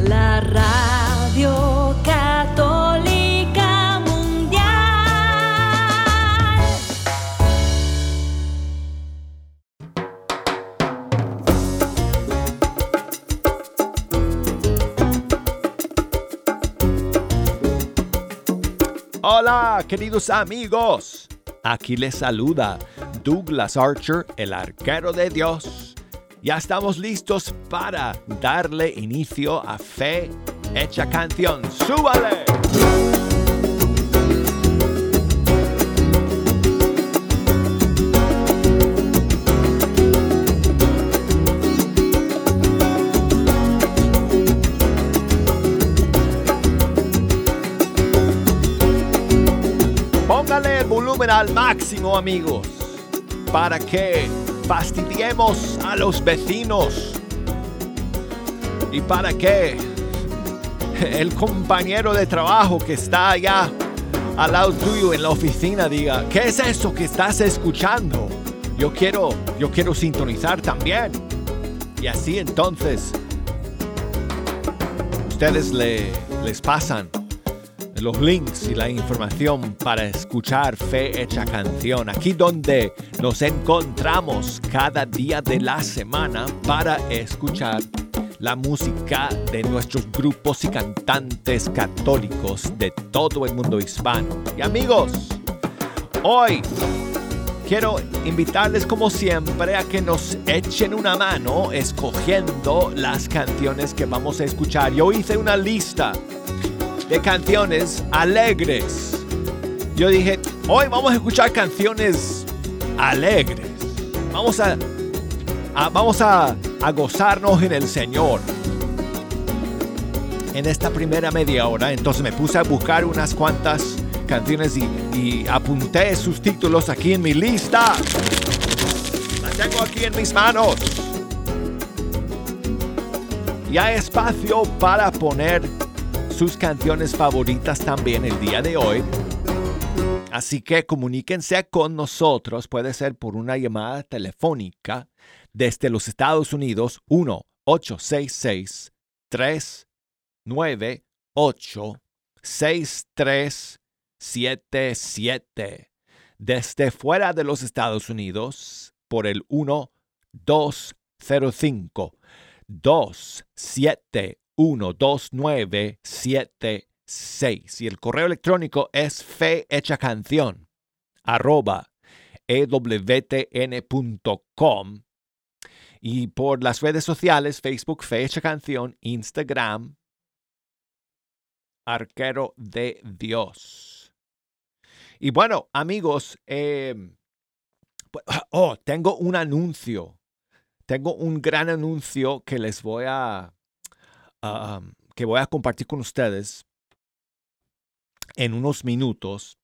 la radio católica mundial. Hola, queridos amigos. Aquí les saluda Douglas Archer, el arquero de Dios. Ya estamos listos para darle inicio a Fe Hecha Canción. ¡Súbale! Póngale el volumen al máximo, amigos, para que fastidiemos a los vecinos y para que el compañero de trabajo que está allá al lado tuyo en la oficina diga, ¿qué es eso que estás escuchando? Yo quiero, yo quiero sintonizar también. Y así entonces ustedes le, les pasan los links y la información para escuchar Fe Hecha Canción, aquí donde nos encontramos cada día de la semana para escuchar la música de nuestros grupos y cantantes católicos de todo el mundo hispano. Y amigos, hoy quiero invitarles como siempre a que nos echen una mano escogiendo las canciones que vamos a escuchar. Yo hice una lista de canciones alegres. Yo dije, hoy vamos a escuchar canciones alegres. Vamos a, vamos a, gozarnos en el Señor. En esta primera media hora, entonces me puse a buscar unas cuantas canciones y, y apunté sus títulos aquí en mi lista. La tengo aquí en mis manos. Y hay espacio para poner sus canciones favoritas también el día de hoy. Así que comuníquense con nosotros, puede ser por una llamada telefónica desde los Estados Unidos 1-866-398-6377. Desde fuera de los Estados Unidos por el 1205 271 12976 y el correo electrónico es canción arroba ewtn.com y por las redes sociales Facebook Fecha Canción, Instagram Arquero de Dios. Y bueno, amigos, eh, oh, tengo un anuncio. Tengo un gran anuncio que les voy a, um, que voy a compartir con ustedes en unos minutos.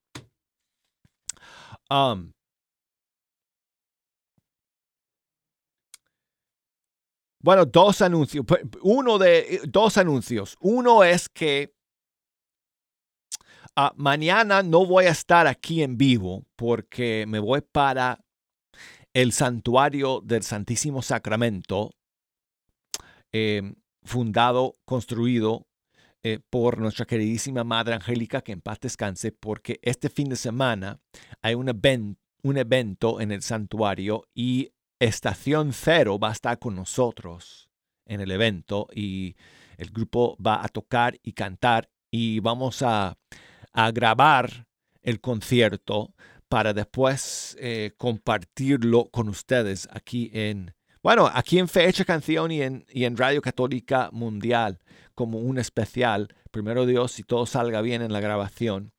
Bueno, dos anuncios. Uno de dos anuncios. Uno es que uh, mañana no voy a estar aquí en vivo porque me voy para el santuario del Santísimo Sacramento. Eh, fundado, construido eh, por nuestra queridísima Madre Angélica, que en paz descanse, porque este fin de semana hay un, un evento en el santuario y Estación Cero va a estar con nosotros en el evento y el grupo va a tocar y cantar y vamos a, a grabar el concierto para después eh, compartirlo con ustedes aquí en bueno, aquí en Fecha Canción y en, y en Radio Católica Mundial, como un especial, primero Dios, si todo salga bien en la grabación,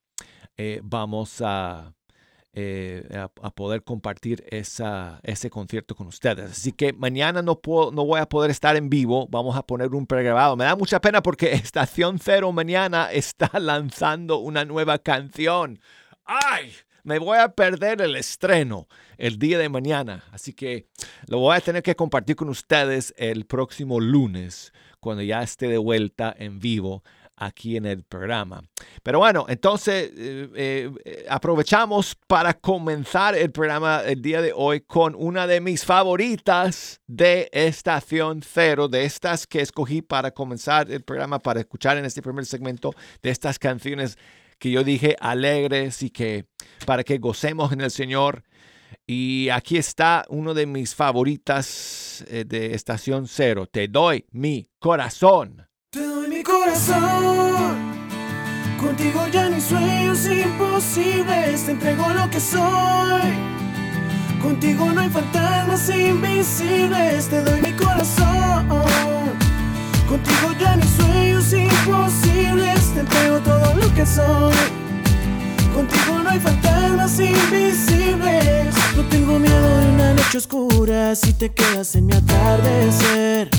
eh, vamos eh, a, a, poder compartir esa, ese concierto con ustedes. Así que mañana no, puedo, no voy a poder estar en vivo, vamos a poner un pregrabado. Me da mucha pena porque Estación Cero mañana está lanzando una nueva canción. ¡Ay! Me voy a perder el estreno el día de mañana. Así que lo voy a tener que compartir con ustedes el próximo lunes, cuando ya esté de vuelta en vivo aquí en el programa. Pero bueno, entonces eh, eh, aprovechamos para comenzar el programa el día de hoy con una de mis favoritas de Estación Cero, de estas que escogí para comenzar el programa, para escuchar en este primer segmento de estas canciones que yo dije alegres y que para que gocemos en el Señor. Y aquí está uno de mis favoritas eh, de Estación Cero. Te doy mi corazón. Te doy mi corazón. Contigo ya ni sueños imposibles, te entrego lo que soy. Contigo no hay fantasmas invisibles, te doy mi corazón. Contigo ya ni sueños imposibles, te entrego todo lo que soy. Contigo no hay fantasmas invisibles. No tengo miedo de una noche oscura si te quedas en mi atardecer.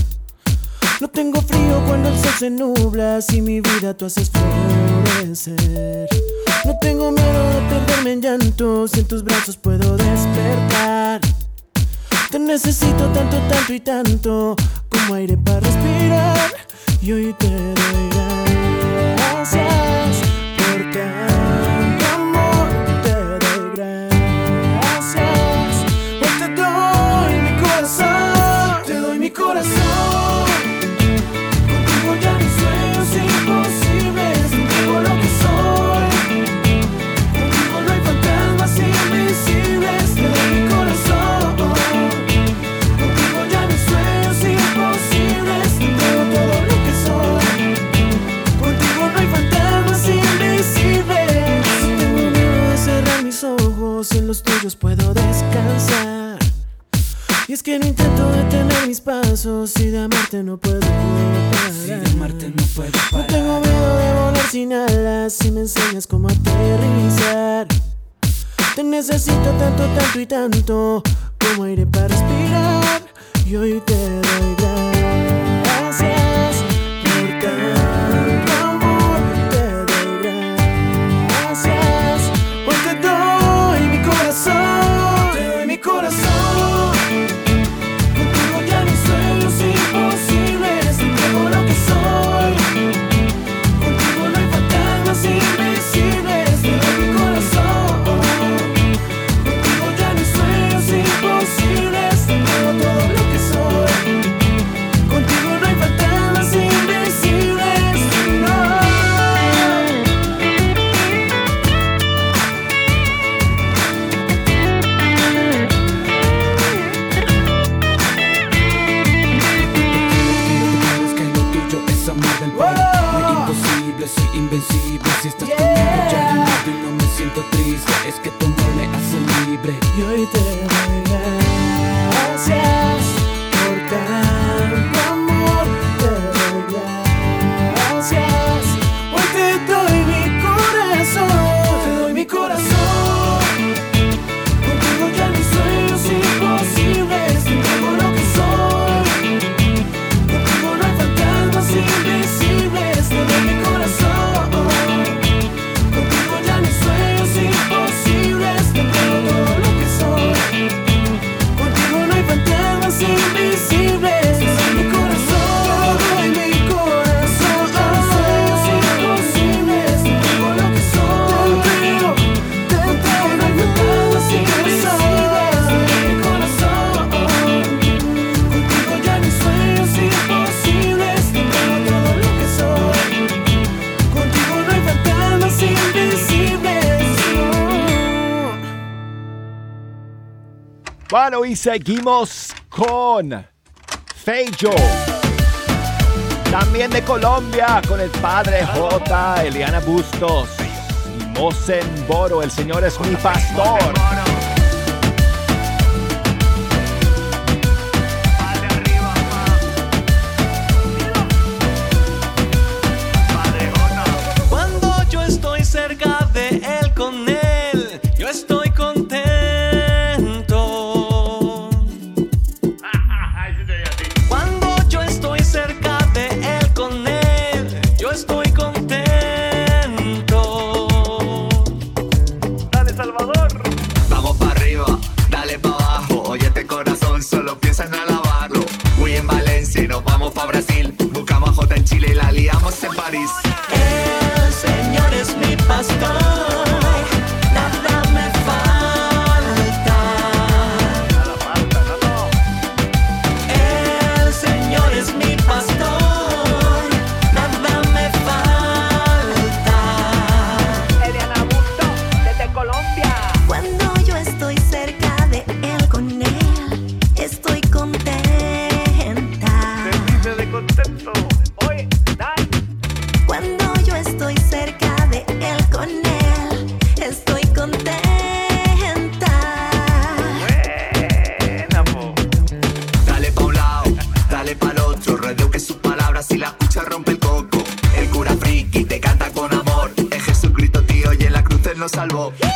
No tengo frío cuando el sol se nubla, si mi vida tú haces florecer. No tengo miedo de perderme en llanto, si en tus brazos puedo despertar. Necesito tanto, tanto y tanto como aire para respirar. Y hoy te doy gracias tuyos puedo descansar. Y es que no intento detener mis pasos y de amarte no puedo parar. Si de amarte no puedo No parar. tengo miedo de volar sin alas si me enseñas cómo aterrizar. Te necesito tanto, tanto y tanto como aire para respirar. Y hoy te doy libre. Y hoy Bueno, y seguimos con Fejo. También de Colombia, con el padre J, Eliana Bustos y Mosen Boro. El Señor es mi pastor. polvo.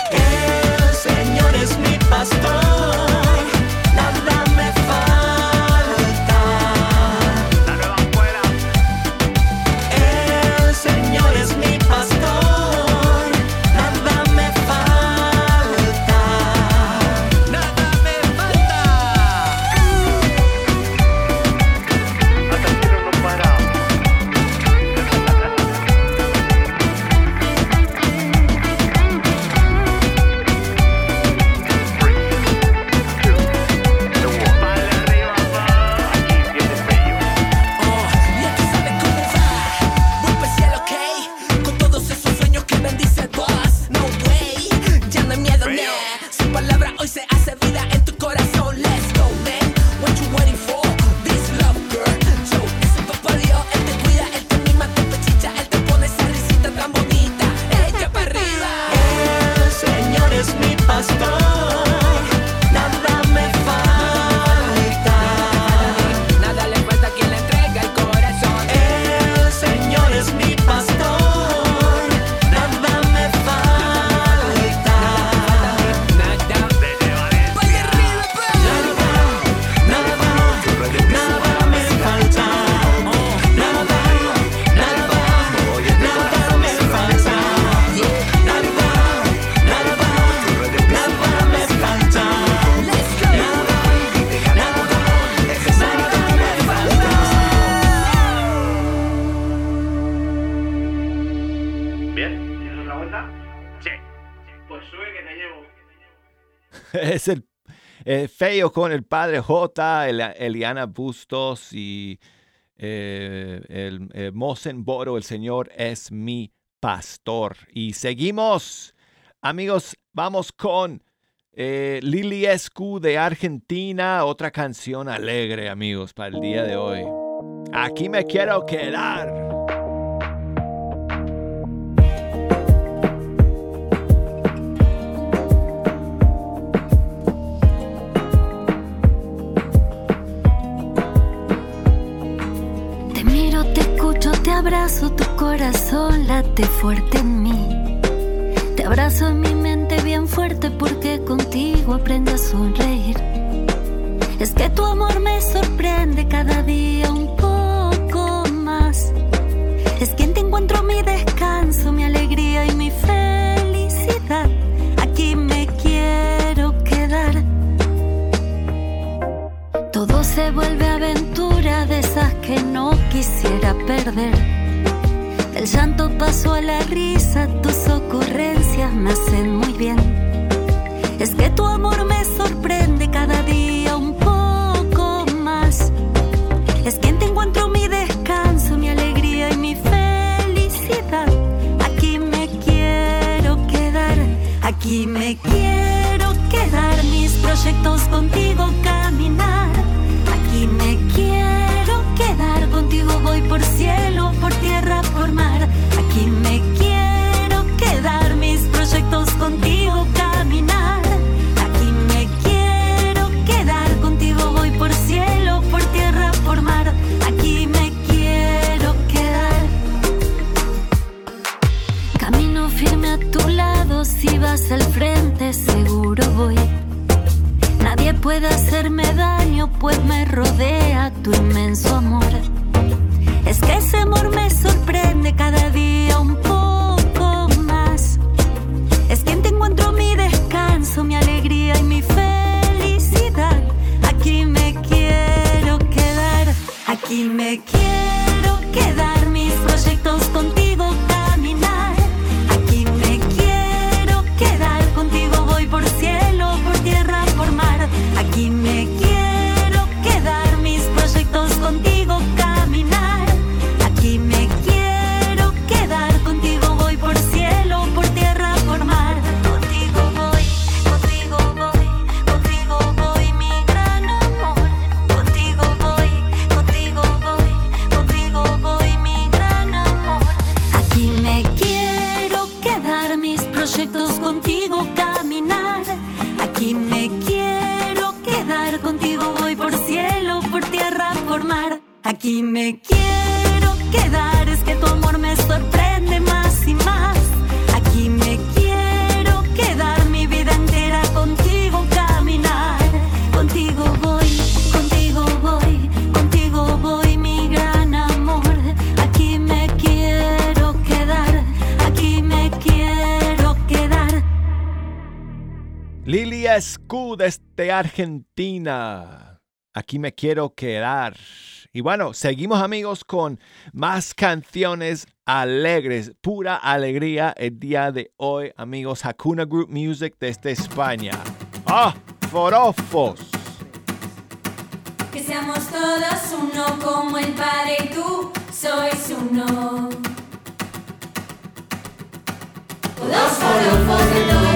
Eh, Feo con el padre J, el- Eliana Bustos y eh, el eh, Mosen Boro, el Señor es mi pastor. Y seguimos, amigos, vamos con eh, Lili Escu de Argentina, otra canción alegre, amigos, para el día de hoy. Aquí me quiero quedar. Te abrazo, tu corazón late fuerte en mí. Te abrazo en mi mente bien fuerte porque contigo aprendo a sonreír. Es que tu amor me sorprende cada día un poco más. Es que en ti encuentro mi descanso, mi alegría y mi felicidad. Aquí me quiero quedar. Todo se vuelve aventura de esas que no quisiera perder. Del llanto paso a la risa, tus ocurrencias me hacen muy bien. Es que tu amor me sorprende cada día un poco más. Es que en ti encuentro mi descanso, mi alegría y mi felicidad. Aquí me quiero quedar, aquí me quiero quedar. Mis proyectos contigo caminar. Voy por cielo, por tierra, por mar. Aquí me quiero quedar. Mis proyectos contigo caminar. Aquí me quiero quedar contigo. Voy por cielo, por tierra, por mar. Aquí me quiero quedar. Camino firme a tu lado, si vas al frente seguro voy. Nadie puede hacerme daño, pues me rodea tu inmenso amor. Es que ese amor me sorprende cada día un poco más. Es que en ti encuentro mi descanso, mi alegría y mi felicidad. Aquí me quiero quedar, aquí me quiero Escu desde Argentina. Aquí me quiero quedar. Y bueno, seguimos amigos con más canciones alegres, pura alegría el día de hoy, amigos. Hakuna Group Music desde España. ¡Ah! ¡Forofos! Que seamos todos uno como el Padre y tú sois uno. Todos forofos de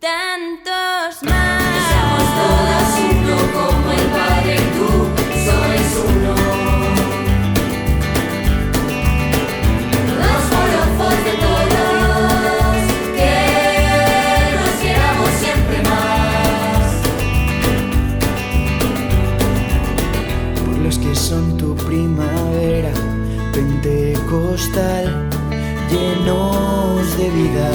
tantos más. Que seamos todos uno como el Padre y tú sois uno. Todos forofos de todos, que nos queramos siempre más. por los que son tu primavera pentecostal, llenos de vida,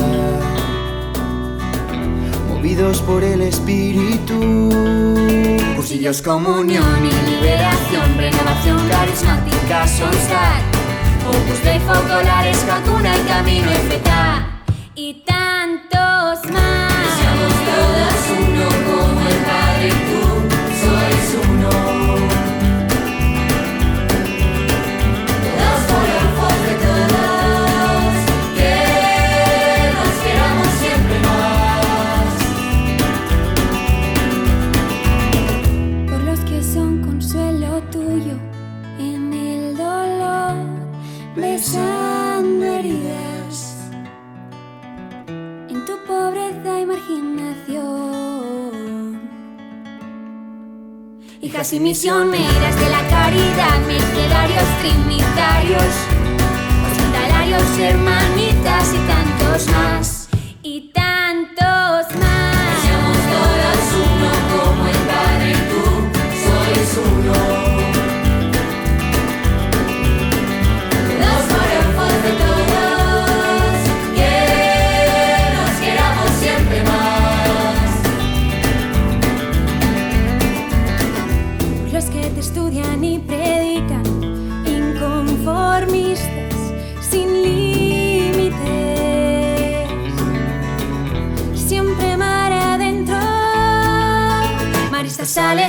movidos por el espíritu. Cursillos, comunión y liberación, renovación carismática, Sonstar, Opus Dei, Focolares, Hakuna y Camino FK y Hijas y misioneras de la caridad, mercedarios trinitarios, hospitalarios, hermanitas y tantos más.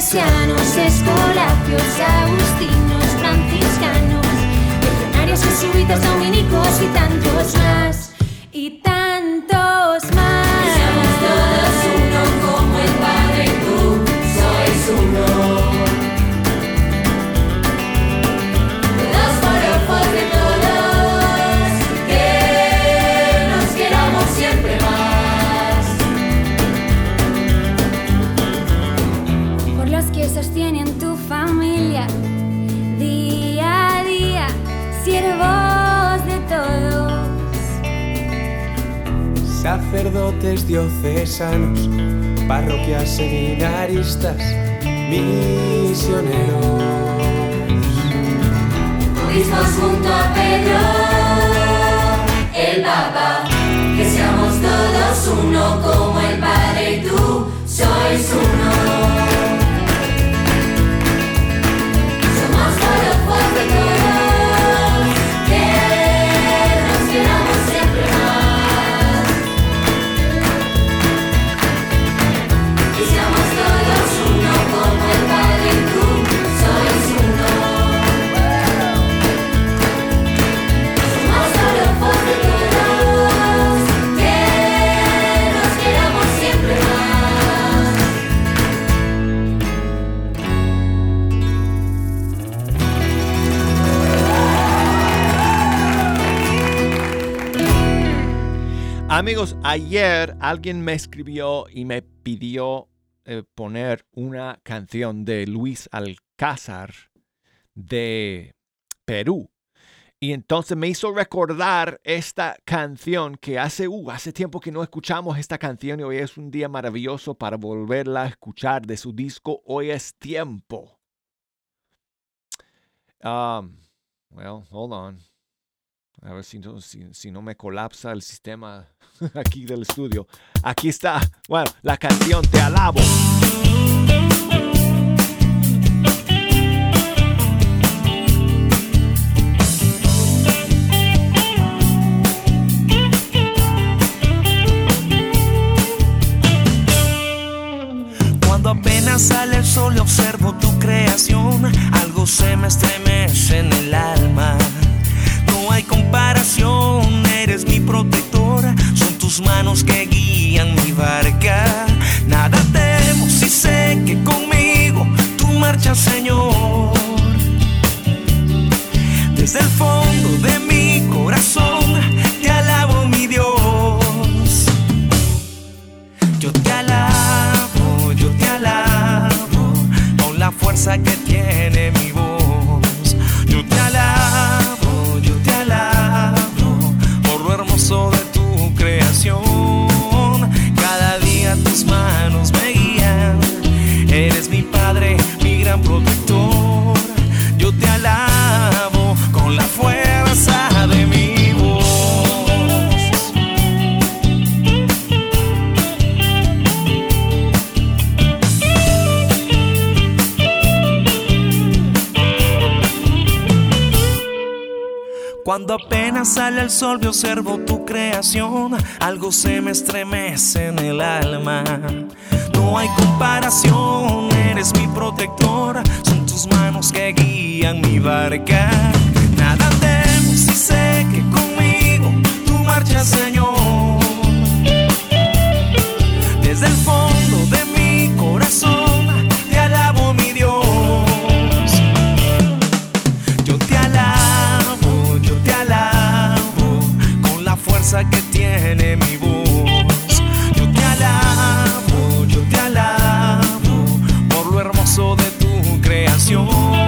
Salesianos, escolapios, agustinos, franciscanos, legionarios, jesuitas, dominicos y tantos más. Y tantos Sacerdotes diocesanos, parroquias seminaristas, misioneros. Mismos junto a Pedro, el Papa, que seamos todos uno como el Padre y tú sois uno. Somos todos voz Amigos, ayer alguien me escribió y me pidió eh, poner una canción de Luis Alcázar de Perú. Y entonces me hizo recordar esta canción que hace, uh, hace tiempo que no escuchamos esta canción y hoy es un día maravilloso para volverla a escuchar de su disco Hoy es tiempo. Um, well, hold on. A ver si no, si, no me colapsa el sistema aquí del estudio. Aquí está. Bueno, la canción Te alabo. Cuando apenas sale el sol y observo tu creación, algo se me estremece manos que guían mi barca. Nada temo si sé que conmigo tú marchas, Señor. Desde el fondo de mi corazón te alabo, mi Dios. Yo te alabo, yo te alabo con la fuerza que tiene mi Cuando apenas sale el sol y observo tu creación, algo se me estremece en el alma. No hay comparación, eres mi protector, son tus manos que guían mi barca. Nada temo si sé que conmigo tú marchas, Señor. Desde el fondo tiene mi voz. Yo te alabo, yo te alabo por lo hermoso de tu creación.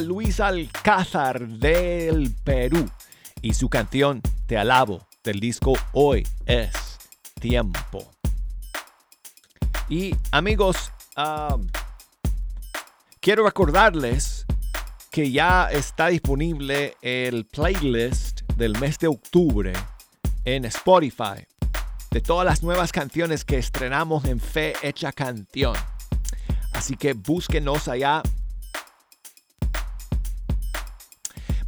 Luis Alcázar del Perú y su canción Te alabo del disco Hoy es tiempo. Y amigos, ah, quiero recordarles que ya está disponible el playlist del mes de octubre en Spotify de todas las nuevas canciones que estrenamos en Fe Hecha Canción. Así que búsquenos allá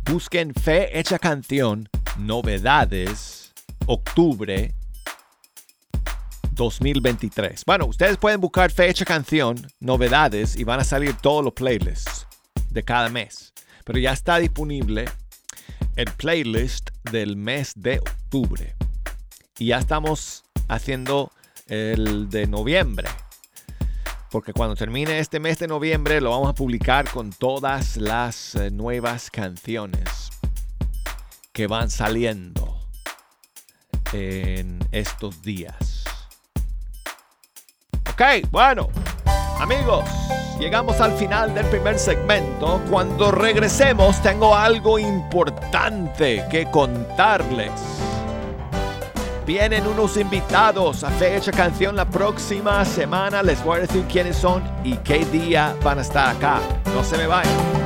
Busquen Fe Hecha Canción, Novedades, Octubre 2023. Bueno, ustedes pueden buscar Fe Hecha Canción, Novedades y van a salir todos los playlists de cada mes. Pero ya está disponible el playlist del mes de octubre. Y ya estamos haciendo el de noviembre. Porque cuando termine este mes de noviembre lo vamos a publicar con todas las eh, nuevas canciones que van saliendo en estos días. Ok, bueno, amigos, llegamos al final del primer segmento. Cuando regresemos tengo algo importante que contarles. Vienen unos invitados a Fecha Canción la próxima semana. Les voy a decir quiénes son y qué día van a estar acá. No se me vayan.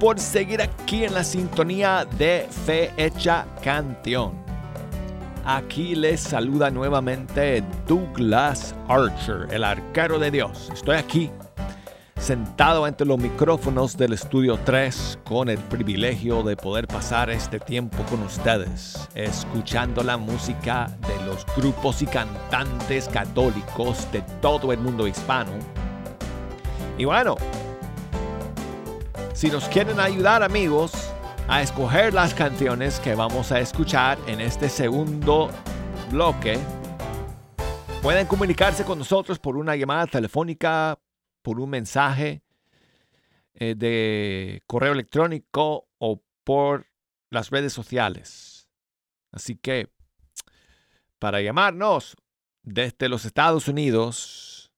Por seguir aquí en la sintonía de Fe Hecha Canción. Aquí les saluda nuevamente Douglas Archer, el arquero de Dios. Estoy aquí sentado entre los micrófonos del estudio 3 con el privilegio de poder pasar este tiempo con ustedes, escuchando la música de los grupos y cantantes católicos de todo el mundo hispano. Y bueno, si nos quieren ayudar amigos a escoger las canciones que vamos a escuchar en este segundo bloque, pueden comunicarse con nosotros por una llamada telefónica, por un mensaje eh, de correo electrónico o por las redes sociales. Así que para llamarnos desde los Estados Unidos,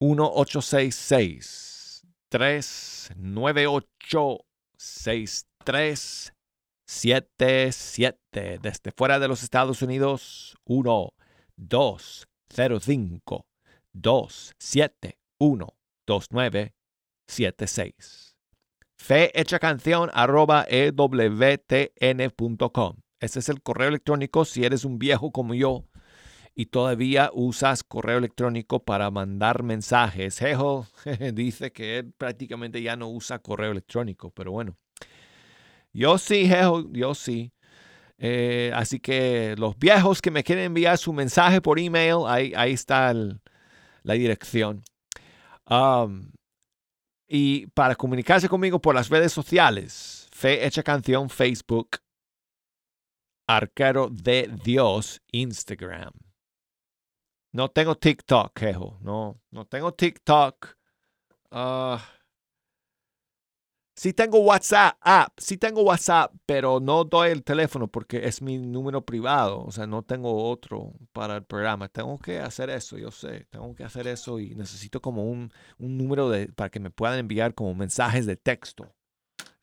1866 398 6377 Desde fuera de los Estados Unidos, 1 205 271 2976. Fe hecha canción arroba ewtn.com. Ese es el correo electrónico si eres un viejo como yo y todavía usas correo electrónico para mandar mensajes. Jejo dice que él prácticamente ya no usa correo electrónico, pero bueno. Yo sí, Jejo, yo sí. Eh, así que los viejos que me quieren enviar su mensaje por email, ahí, ahí está la dirección. Um, y para comunicarse conmigo por las redes sociales, Fe Hecha Canción, Facebook, Arquero de Dios, Instagram. No tengo TikTok, quejo. No, no tengo TikTok. Uh, sí tengo WhatsApp, app, sí tengo WhatsApp, pero no doy el teléfono porque es mi número privado. O sea, no tengo otro para el programa. Tengo que hacer eso, yo sé. Tengo que hacer eso y necesito como un, un número de, para que me puedan enviar como mensajes de texto.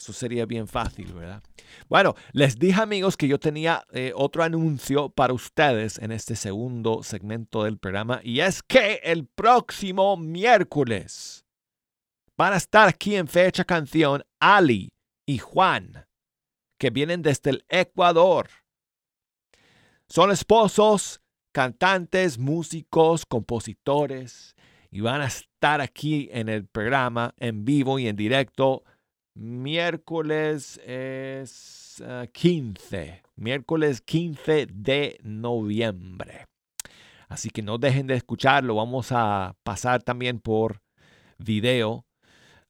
Eso sería bien fácil, ¿verdad? Bueno, les dije amigos que yo tenía eh, otro anuncio para ustedes en este segundo segmento del programa y es que el próximo miércoles van a estar aquí en Fecha Canción Ali y Juan, que vienen desde el Ecuador. Son esposos, cantantes, músicos, compositores y van a estar aquí en el programa en vivo y en directo miércoles es 15, miércoles 15 de noviembre. Así que no dejen de escucharlo. Vamos a pasar también por video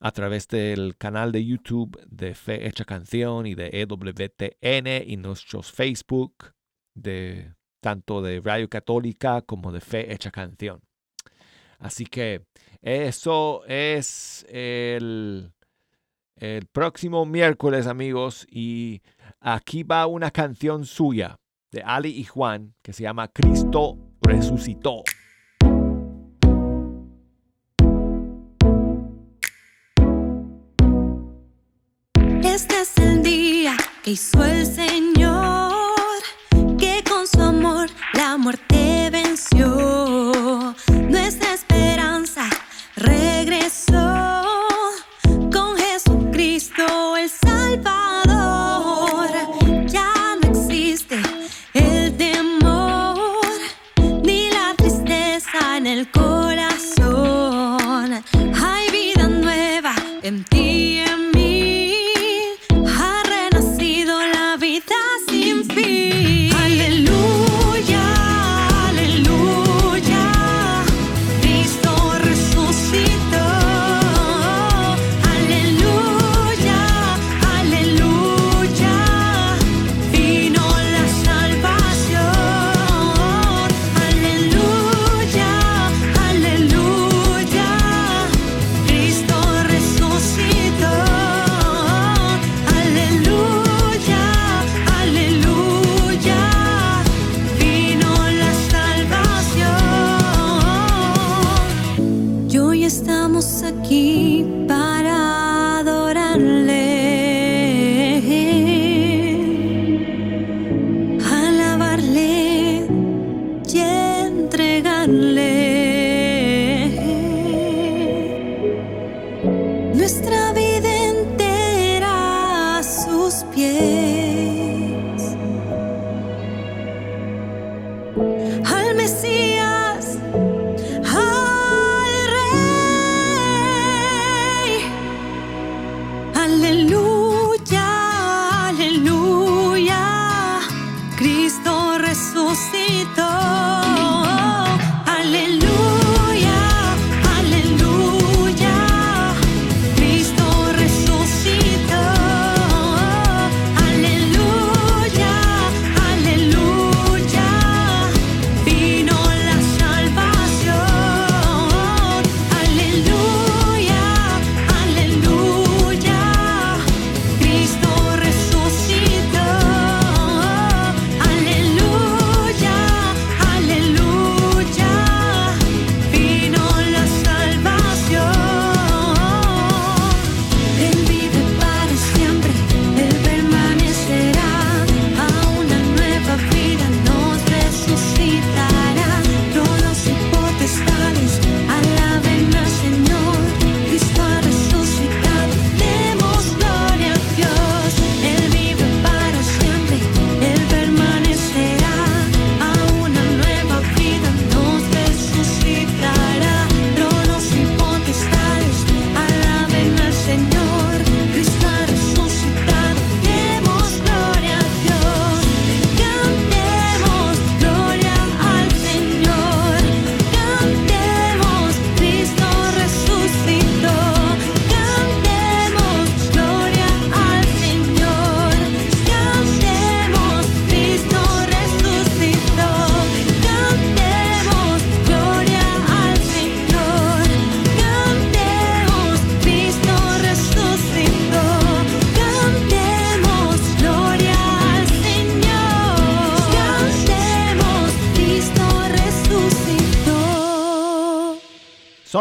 a través del canal de YouTube de Fe Hecha Canción y de EWTN y nuestros Facebook de tanto de Radio Católica como de Fe Hecha Canción. Así que eso es el el próximo miércoles, amigos, y aquí va una canción suya de Ali y Juan que se llama Cristo resucitó. Este es el día que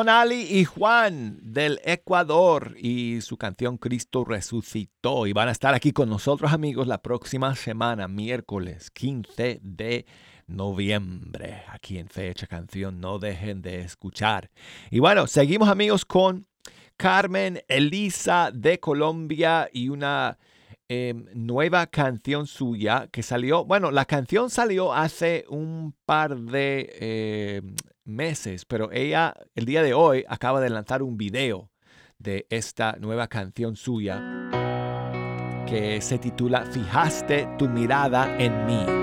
Son Ali y Juan del Ecuador y su canción Cristo resucitó. Y van a estar aquí con nosotros amigos la próxima semana, miércoles 15 de noviembre. Aquí en Fecha Canción, no dejen de escuchar. Y bueno, seguimos amigos con Carmen Elisa de Colombia y una em, nueva canción suya que salió, bueno, la canción salió hace un par de em, meses, pero ella el día de hoy acaba de lanzar un video de esta nueva canción suya que se titula Fijaste tu mirada en mí.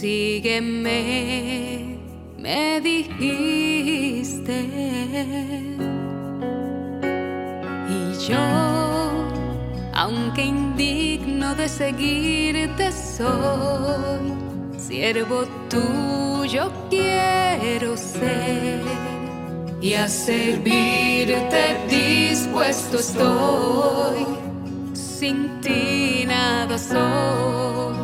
Sígueme, me dijiste. Y yo, aunque indigno de seguirte soy, siervo tuyo quiero ser y a servirte dispuesto estoy. Sin ti nada soy,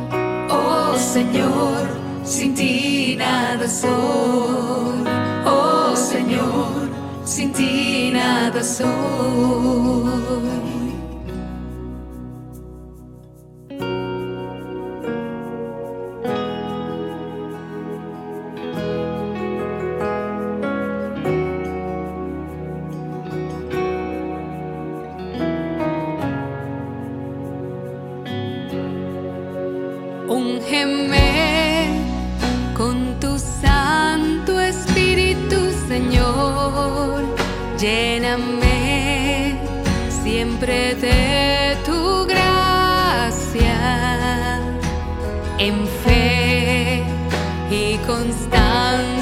Señor, sin ti nada soy, oh Señor, sin ti nada soy. Lléname siempre de tu gracia, en fe y constancia.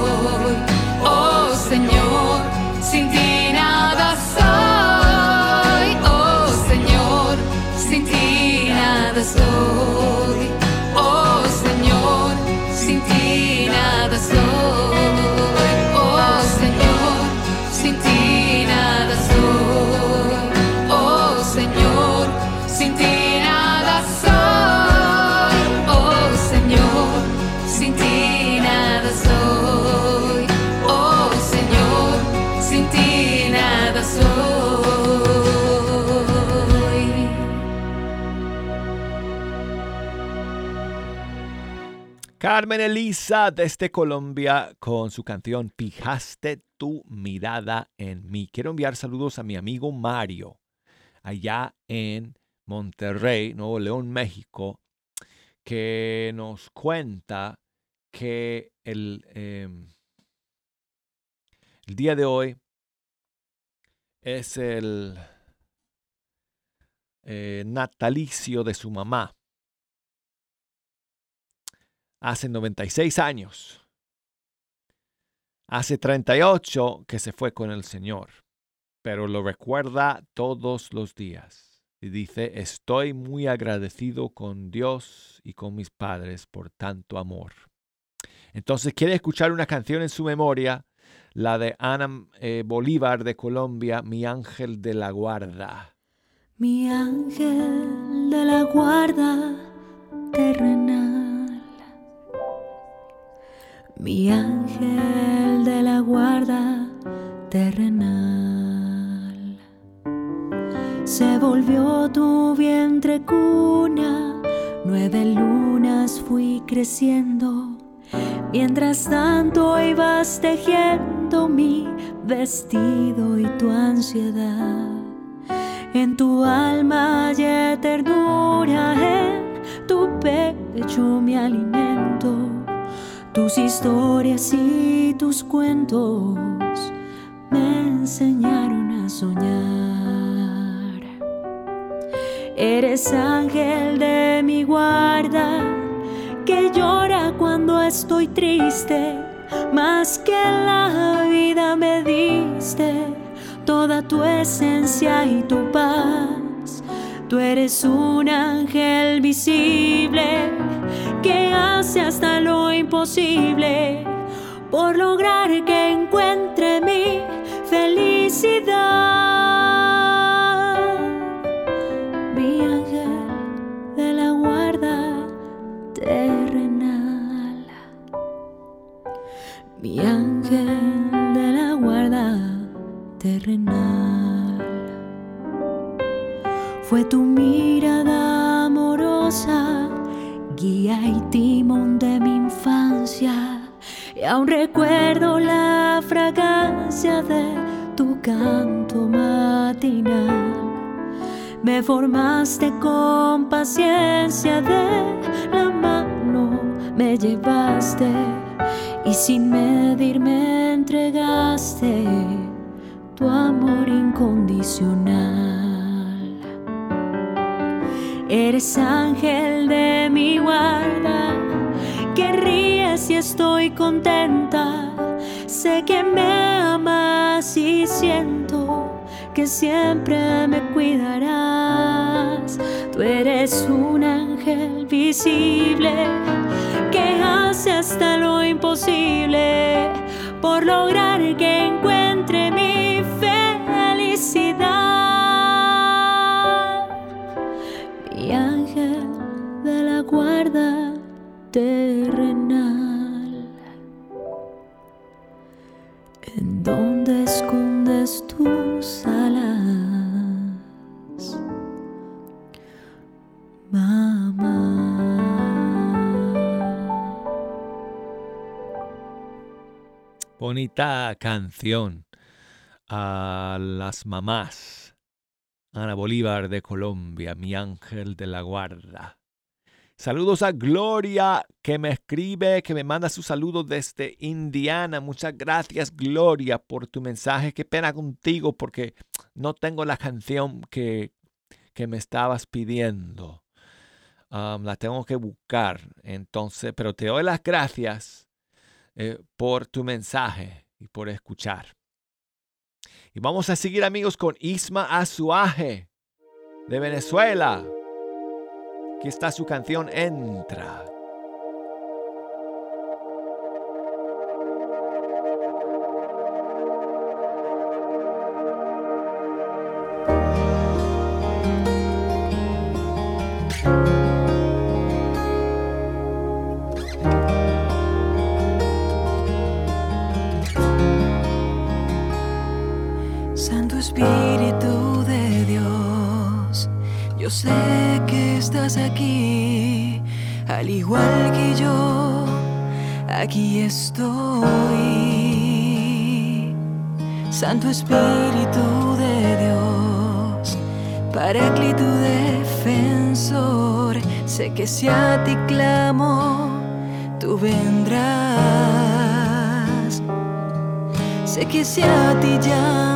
Carmen Elisa desde Colombia con su canción Fijaste tu mirada en mí. Quiero enviar saludos a mi amigo Mario, allá en Monterrey, Nuevo León, México, que nos cuenta que el, em, día de hoy es el eh, natalicio de su mamá hace 96 años. Hace 38 que se fue con el Señor, pero lo recuerda todos los días. Y dice, estoy muy agradecido con Dios y con mis padres por tanto amor. Entonces quiere escuchar una canción en su memoria, la de Ana eh, Bolívar de Colombia, Mi ángel de la guarda. Mi ángel de la guarda terrenal mi ángel de la guarda terrenal. Se volvió tu vientre cuna, nueve lunas fui creciendo, mientras tanto ibas tejiendo mi vestido y tu ansiedad. En tu alma hay ternura, en tu pecho mi alimento tus historias y tus cuentos me enseñaron a soñar. Eres ángel de mi guarda que llora cuando estoy triste, más que la vida me diste toda tu esencia y tu paz. Tú eres un ángel visible que hace hasta lo imposible por lograr que encuentre mi felicidad. Mi ángel de la guarda terrenal. Mi ángel de la guarda terrenal. Fue tu mirada guía y timón de mi infancia. Y aún recuerdo la fragancia de tu canto matinal. Me formaste con paciencia de la mano, me llevaste y sin medir me entregaste tu amor incondicional. Eres ángel de mi guarda, que ríes y estoy contenta. Sé que me amas y siento que siempre me cuidarás. Tú eres un ángel visible que hace hasta lo imposible por lograr que encuentre mi guarda terrenal. ¿En donde escondes tus alas, mamá? Bonita canción a las mamás. Ana Bolívar de Colombia, mi ángel de la guarda. Saludos a Gloria que me escribe, que me manda su saludo desde Indiana. Muchas gracias Gloria por tu mensaje. Qué pena contigo porque no tengo la canción que, que me estabas pidiendo. Um, la tengo que buscar. Entonces, pero te doy las gracias eh, por tu mensaje y por escuchar. Y vamos a seguir amigos con Isma Azuaje de Venezuela. Aquí está su canción Entra. Sé que estás aquí, al igual que yo aquí estoy. Santo Espíritu de Dios, Paráclito defensor, sé que si a ti clamo, tú vendrás. Sé que si a ti llamo,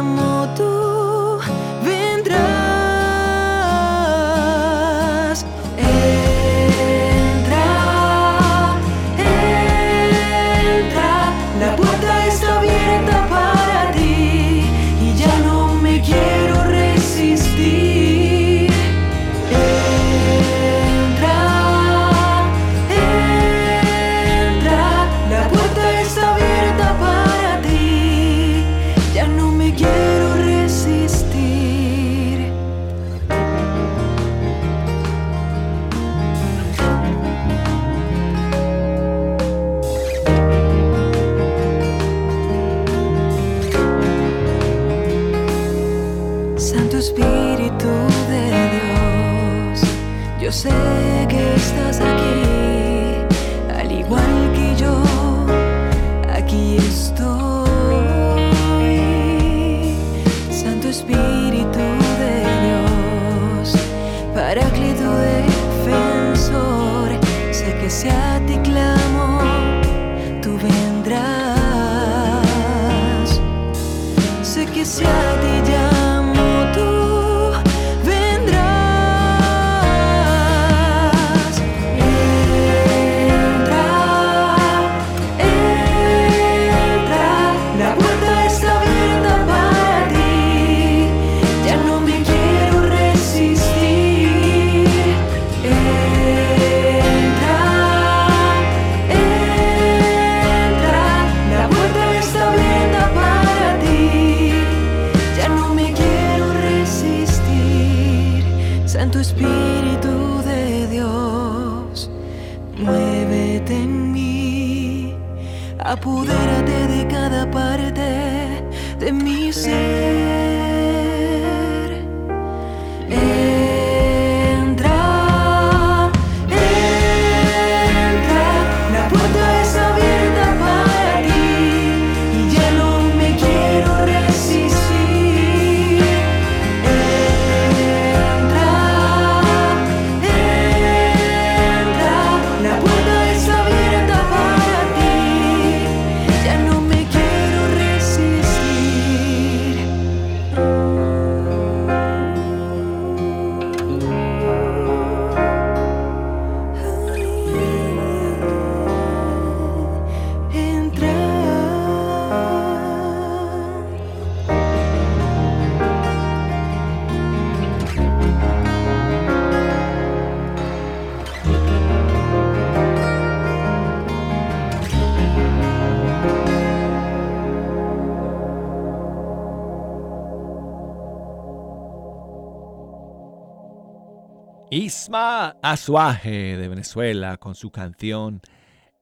Isma Azuaje de Venezuela con su canción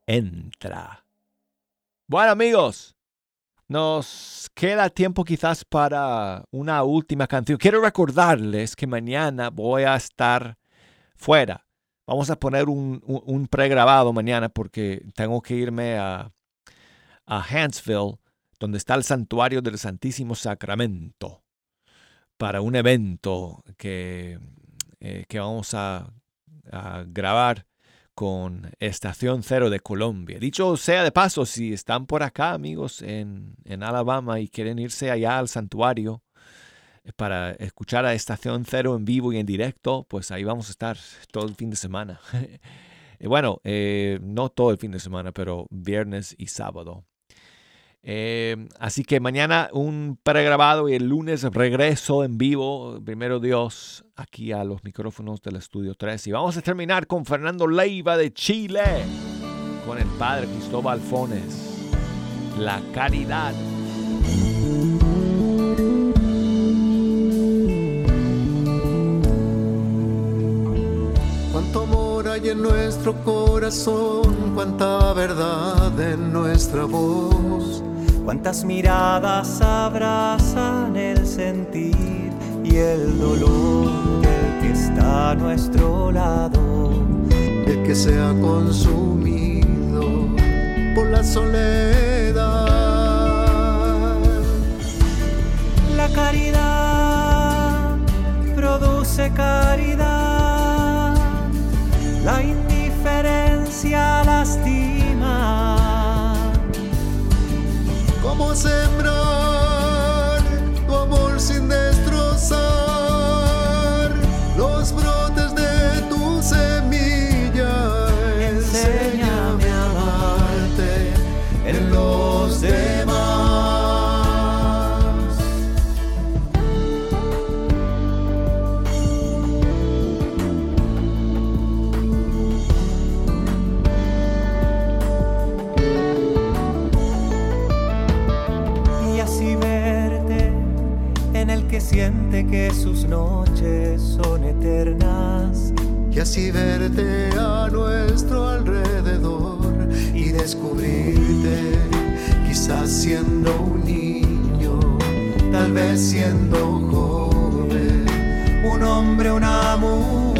Entra. Bueno amigos, nos queda tiempo quizás para una última canción. Quiero recordarles que mañana voy a estar fuera. Vamos a poner un, pregrabado mañana porque tengo que irme a, a Hansville, donde está el santuario del Santísimo Sacramento, para un evento que eh, que vamos a, grabar con Estación Cero de Colombia. Dicho sea de paso, si están por acá, amigos, en, en Alabama y quieren irse allá al santuario eh, para escuchar a Estación Cero en vivo y en directo, pues ahí vamos a estar todo el fin de semana. Eh, bueno, no todo el fin de semana, pero viernes y sábado. Eh, así que mañana un pregrabado y el lunes regreso en vivo, primero Dios, aquí a los micrófonos del Estudio 3. Y vamos a terminar con Fernando Leiva de Chile, con el padre Cristóbal Fones. La caridad. Cuánto amor hay en nuestro corazón, cuánta verdad en nuestra voz. Cuántas miradas abrazan el sentir y el dolor del que está a nuestro lado. El que se ha consumido por la soledad. La caridad produce caridad, la indiferencia lastima. ¿Cómo sembrar que sus noches son eternas. y así verte a nuestro alrededor y descubrirte, quizás siendo un niño, tal vez siendo joven, un hombre, una mujer.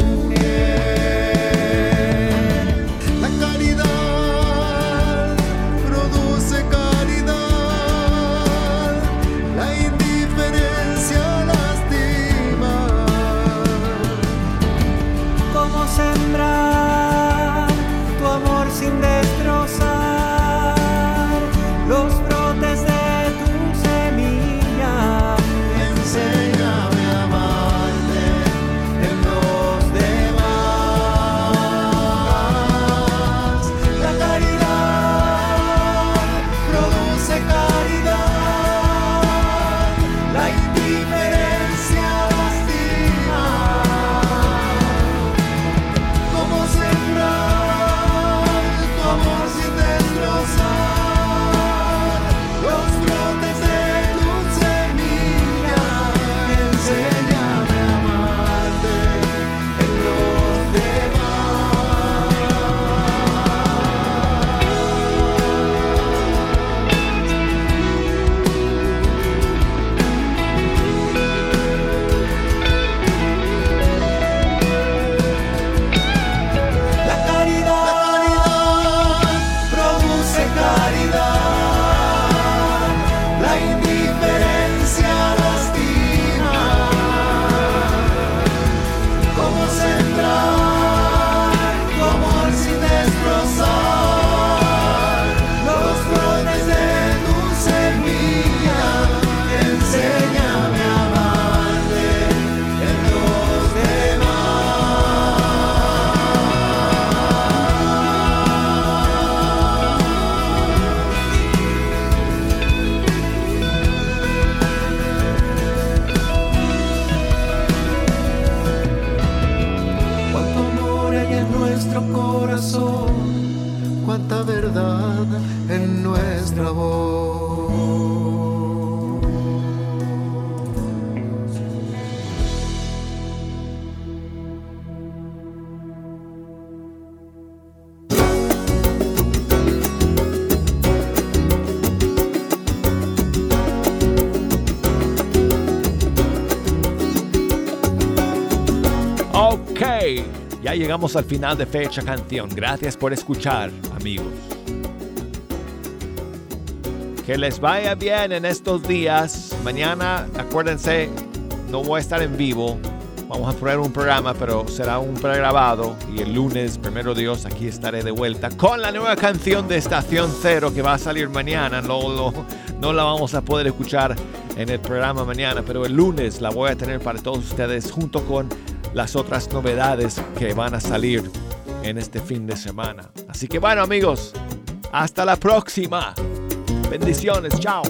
Llegamos al final de Fecha Canción. Gracias por escuchar, amigos. Que les vaya bien en estos días. Mañana, acuérdense, no voy a estar en vivo. Vamos a poner un programa, pero será un pregrabado. Y el lunes, primero Dios, aquí estaré de vuelta con la nueva canción de Estación Cero que va a salir mañana. No, no, no la vamos a poder escuchar en el programa mañana, pero el lunes la voy a tener para todos ustedes junto con las otras novedades que van a salir en este fin de semana. Así que bueno amigos, hasta la próxima. Bendiciones, chao.